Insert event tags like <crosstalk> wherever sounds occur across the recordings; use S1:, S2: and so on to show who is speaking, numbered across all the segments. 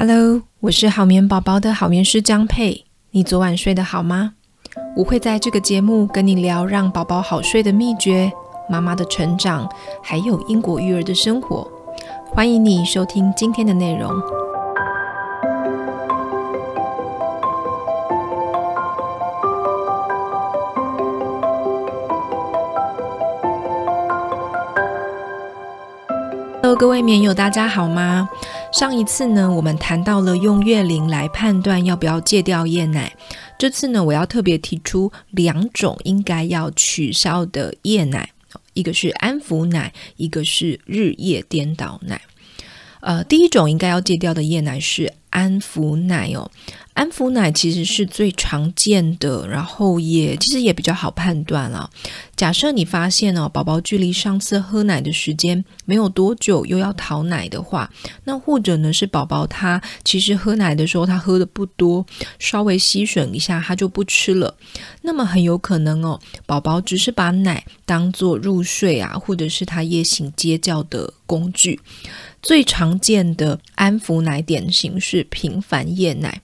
S1: Hello，我是好眠宝宝的好眠师江佩。你昨晚睡得好吗？我会在这个节目跟你聊让宝宝好睡的秘诀、妈妈的成长，还有英国育儿的生活。欢迎你收听今天的内容。各位棉友，大家好吗？上一次呢，我们谈到了用月龄来判断要不要戒掉夜奶。这次呢，我要特别提出两种应该要取消的夜奶，一个是安抚奶，一个是日夜颠倒奶。呃，第一种应该要戒掉的夜奶是安抚奶哦。安抚奶其实是最常见的，然后也其实也比较好判断了。假设你发现哦，宝宝距离上次喝奶的时间没有多久，又要讨奶的话，那或者呢是宝宝他其实喝奶的时候他喝的不多，稍微吸吮一下他就不吃了，那么很有可能哦，宝宝只是把奶当做入睡啊，或者是他夜醒接觉的工具。最常见的安抚奶典型是是频繁夜奶。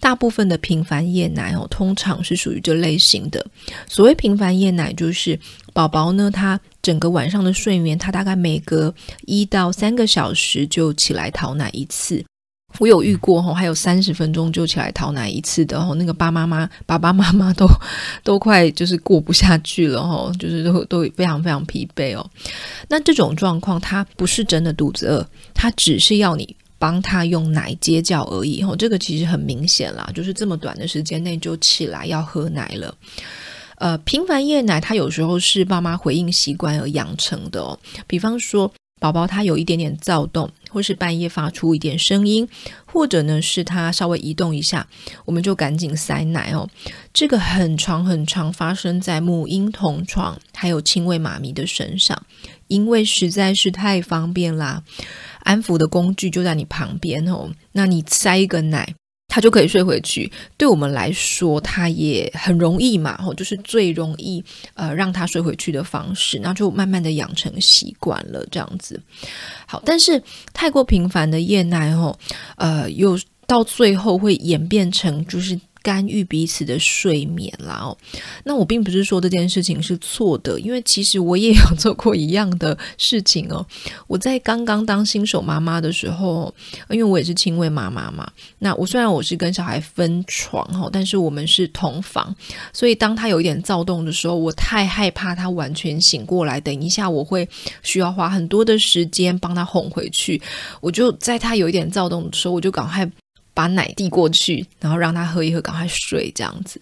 S1: 大部分的频繁夜奶哦，通常是属于这类型的。所谓频繁夜奶，就是宝宝呢，他整个晚上的睡眠，他大概每隔一到三个小时就起来讨奶一次。我有遇过哈，还有三十分钟就起来讨奶一次的哈，那个爸妈妈、爸爸妈妈都都快就是过不下去了哈，就是都都非常非常疲惫哦。那这种状况，他不是真的肚子饿，他只是要你。帮他用奶接觉而已，吼，这个其实很明显啦，就是这么短的时间内就起来要喝奶了。呃，频繁夜奶，它有时候是爸妈回应习惯而养成的哦。比方说，宝宝他有一点点躁动，或是半夜发出一点声音，或者呢是他稍微移动一下，我们就赶紧塞奶哦。这个很常很常发生在母婴同床还有亲喂妈咪的身上，因为实在是太方便啦。安抚的工具就在你旁边哦，那你塞一个奶，他就可以睡回去。对我们来说，他也很容易嘛，吼，就是最容易呃让他睡回去的方式，那就慢慢的养成习惯了这样子。好，但是太过频繁的夜奶吼，呃，又到最后会演变成就是。干预彼此的睡眠啦哦，那我并不是说这件事情是错的，因为其实我也有 <laughs> 做过一样的事情哦。我在刚刚当新手妈妈的时候，因为我也是亲喂妈妈嘛，那我虽然我是跟小孩分床哈，但是我们是同房，所以当他有一点躁动的时候，我太害怕他完全醒过来，等一下我会需要花很多的时间帮他哄回去，我就在他有一点躁动的时候，我就赶快。把奶递过去，然后让他喝一喝，赶快睡这样子。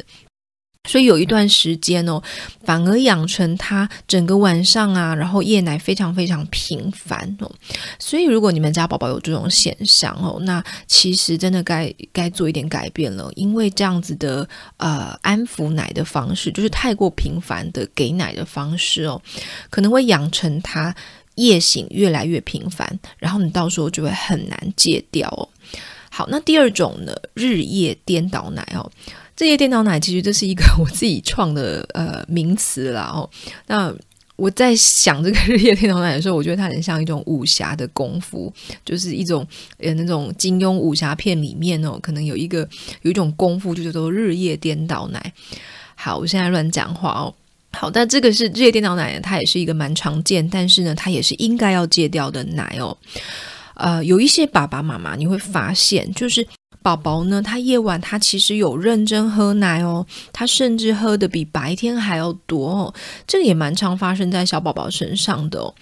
S1: 所以有一段时间哦，反而养成他整个晚上啊，然后夜奶非常非常频繁哦。所以如果你们家宝宝有这种现象哦，那其实真的该该做一点改变了，因为这样子的呃安抚奶的方式，就是太过频繁的给奶的方式哦，可能会养成他夜醒越来越频繁，然后你到时候就会很难戒掉哦。好，那第二种呢，日夜颠倒奶哦，日夜颠倒奶其实这是一个 <laughs> 我自己创的呃名词啦哦。那我在想这个 <laughs> 日夜颠倒奶的时候，我觉得它很像一种武侠的功夫，就是一种呃那种金庸武侠片里面哦，可能有一个有一种功夫就叫做日夜颠倒奶。好，我现在乱讲话哦。好，但这个是日夜颠倒奶，它也是一个蛮常见，但是呢，它也是应该要戒掉的奶哦。呃，有一些爸爸妈妈你会发现，就是宝宝呢，他夜晚他其实有认真喝奶哦，他甚至喝的比白天还要多哦，这个也蛮常发生在小宝宝身上的哦。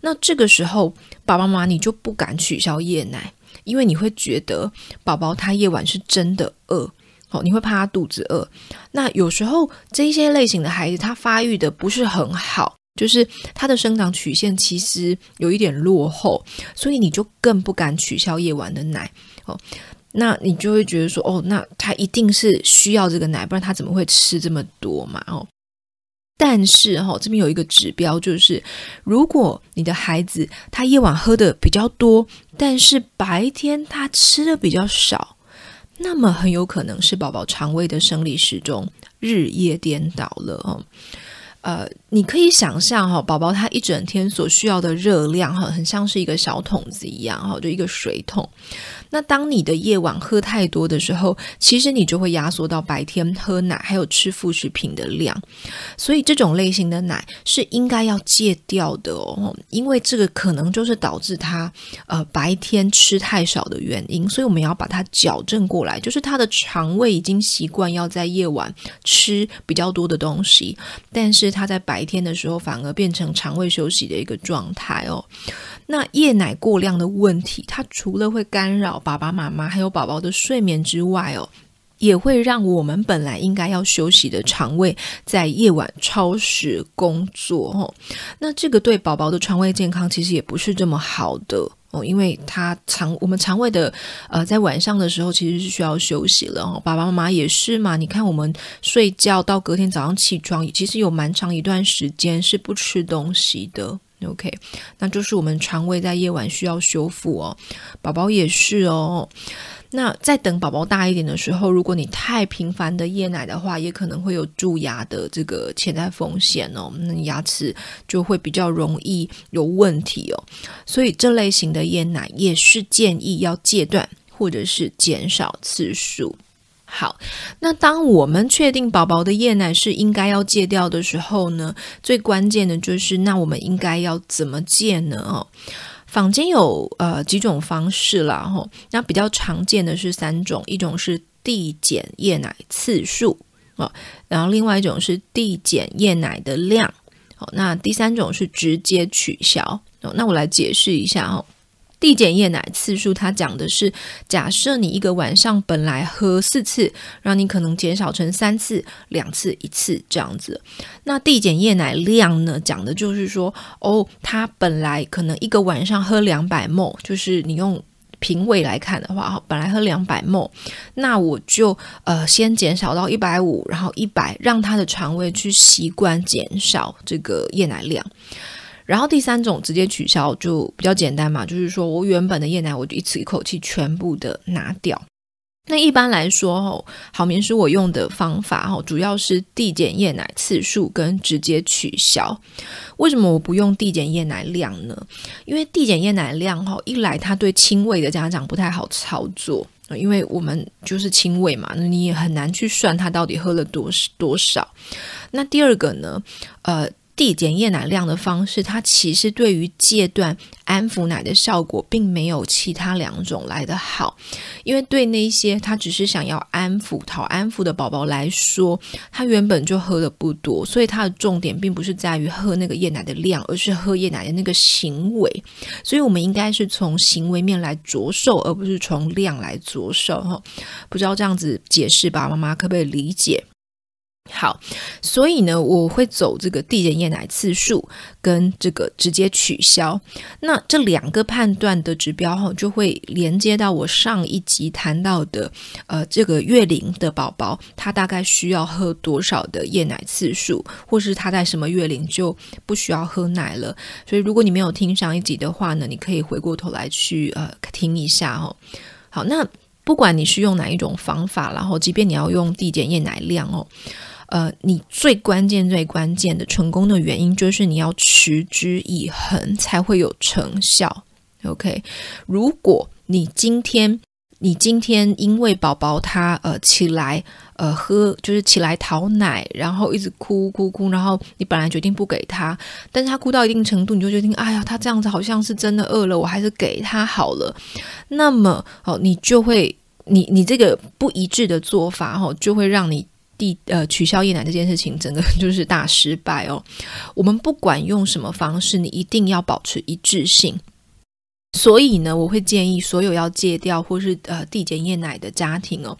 S1: 那这个时候，爸爸妈妈你就不敢取消夜奶，因为你会觉得宝宝他夜晚是真的饿哦，你会怕他肚子饿。那有时候这一些类型的孩子，他发育的不是很好。就是他的生长曲线其实有一点落后，所以你就更不敢取消夜晚的奶哦。那你就会觉得说，哦，那他一定是需要这个奶，不然他怎么会吃这么多嘛？哦，但是哈、哦，这边有一个指标，就是如果你的孩子他夜晚喝的比较多，但是白天他吃的比较少，那么很有可能是宝宝肠胃的生理时钟日夜颠倒了哦。呃，你可以想象哈，宝宝他一整天所需要的热量哈，很像是一个小桶子一样哈，就一个水桶。那当你的夜晚喝太多的时候，其实你就会压缩到白天喝奶还有吃副食品的量，所以这种类型的奶是应该要戒掉的哦，因为这个可能就是导致他呃白天吃太少的原因，所以我们要把它矫正过来，就是他的肠胃已经习惯要在夜晚吃比较多的东西，但是他在白天的时候反而变成肠胃休息的一个状态哦。那夜奶过量的问题，它除了会干扰爸爸妈妈还有宝宝的睡眠之外哦，也会让我们本来应该要休息的肠胃在夜晚超时工作哦。那这个对宝宝的肠胃健康其实也不是这么好的哦，因为他肠我们肠胃的呃在晚上的时候其实是需要休息了哦。爸爸妈妈也是嘛，你看我们睡觉到隔天早上起床，其实有蛮长一段时间是不吃东西的。OK，那就是我们肠胃在夜晚需要修复哦，宝宝也是哦。那在等宝宝大一点的时候，如果你太频繁的夜奶的话，也可能会有蛀牙的这个潜在风险哦。那牙齿就会比较容易有问题哦。所以这类型的夜奶也是建议要戒断或者是减少次数。好，那当我们确定宝宝的夜奶是应该要戒掉的时候呢，最关键的就是那我们应该要怎么戒呢？哦，坊间有呃几种方式啦，吼，那比较常见的是三种，一种是递减夜奶次数哦，然后另外一种是递减夜奶的量，好，那第三种是直接取消。那我来解释一下哦。递减夜奶次数，它讲的是假设你一个晚上本来喝四次，让你可能减少成三次、两次、一次这样子。那递减夜奶量呢，讲的就是说，哦，它本来可能一个晚上喝两百 m 就是你用瓶喂来看的话，本来喝两百 m 那我就呃先减少到一百五，然后一百，让他的肠胃去习惯减少这个夜奶量。然后第三种直接取消就比较简单嘛，就是说我原本的夜奶我就一次一口气全部的拿掉。那一般来说，吼，好眠师我用的方法，吼，主要是递减夜奶次数跟直接取消。为什么我不用递减夜奶量呢？因为递减夜奶量，哈，一来它对亲喂的家长不太好操作，因为我们就是亲喂嘛，那你也很难去算他到底喝了多多少。那第二个呢，呃。递减夜奶量的方式，它其实对于戒断安抚奶的效果，并没有其他两种来得好。因为对那些他只是想要安抚、讨安抚的宝宝来说，他原本就喝的不多，所以他的重点并不是在于喝那个夜奶的量，而是喝夜奶的那个行为。所以，我们应该是从行为面来着手，而不是从量来着手。哈，不知道这样子解释，爸爸妈妈可不可以理解？好，所以呢，我会走这个递减夜奶次数跟这个直接取消。那这两个判断的指标哈，就会连接到我上一集谈到的，呃，这个月龄的宝宝，他大概需要喝多少的夜奶次数，或是他在什么月龄就不需要喝奶了。所以，如果你没有听上一集的话呢，你可以回过头来去呃听一下哦。好，那不管你是用哪一种方法，然后即便你要用递减夜奶量哦。呃，你最关键、最关键的成功的原因，就是你要持之以恒，才会有成效。OK，如果你今天，你今天因为宝宝他呃起来呃喝，就是起来讨奶，然后一直哭哭哭，然后你本来决定不给他，但是他哭到一定程度，你就决定，哎呀，他这样子好像是真的饿了，我还是给他好了。那么哦，你就会，你你这个不一致的做法，哦，就会让你。第呃，取消夜奶这件事情，整个就是大失败哦。我们不管用什么方式，你一定要保持一致性。所以呢，我会建议所有要戒掉或是呃递减夜奶的家庭哦，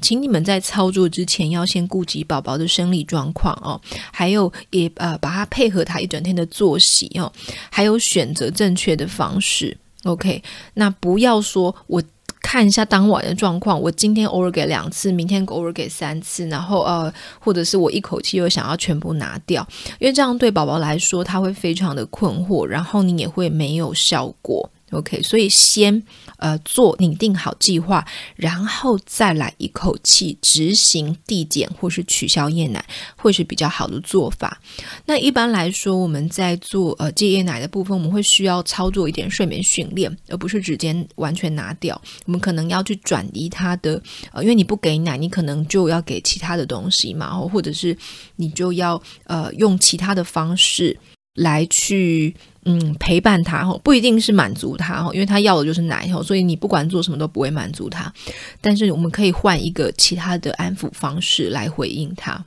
S1: 请你们在操作之前要先顾及宝宝的生理状况哦，还有也呃把它配合他一整天的作息哦，还有选择正确的方式。OK，那不要说我。看一下当晚的状况，我今天偶尔给两次，明天偶尔给三次，然后呃，或者是我一口气又想要全部拿掉，因为这样对宝宝来说他会非常的困惑，然后你也会没有效果。OK，所以先呃做拟定好计划，然后再来一口气执行递减或是取消夜奶，会是比较好的做法。那一般来说，我们在做呃戒夜奶的部分，我们会需要操作一点睡眠训练，而不是直接完全拿掉。我们可能要去转移它的呃，因为你不给奶，你可能就要给其他的东西嘛，或者是你就要呃用其他的方式来去。嗯，陪伴他哈，不一定是满足他哈，因为他要的就是奶哈，所以你不管做什么都不会满足他。但是我们可以换一个其他的安抚方式来回应他。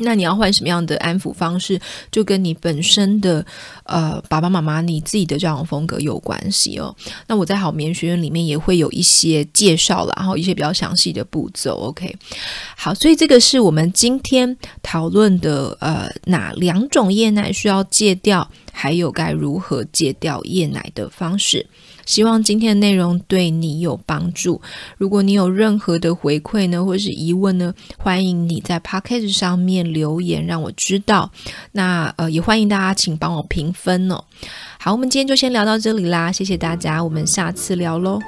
S1: 那你要换什么样的安抚方式，就跟你本身的呃爸爸妈妈你自己的教养风格有关系哦。那我在好眠学院里面也会有一些介绍啦，然后一些比较详细的步骤。OK，好，所以这个是我们今天讨论的呃哪两种夜奶需要戒掉，还有该如何戒掉夜奶的方式。希望今天的内容对你有帮助。如果你有任何的回馈呢，或是疑问呢，欢迎你在 Podcast 上面留言让我知道。那呃，也欢迎大家请帮我评分哦。好，我们今天就先聊到这里啦，谢谢大家，我们下次聊喽。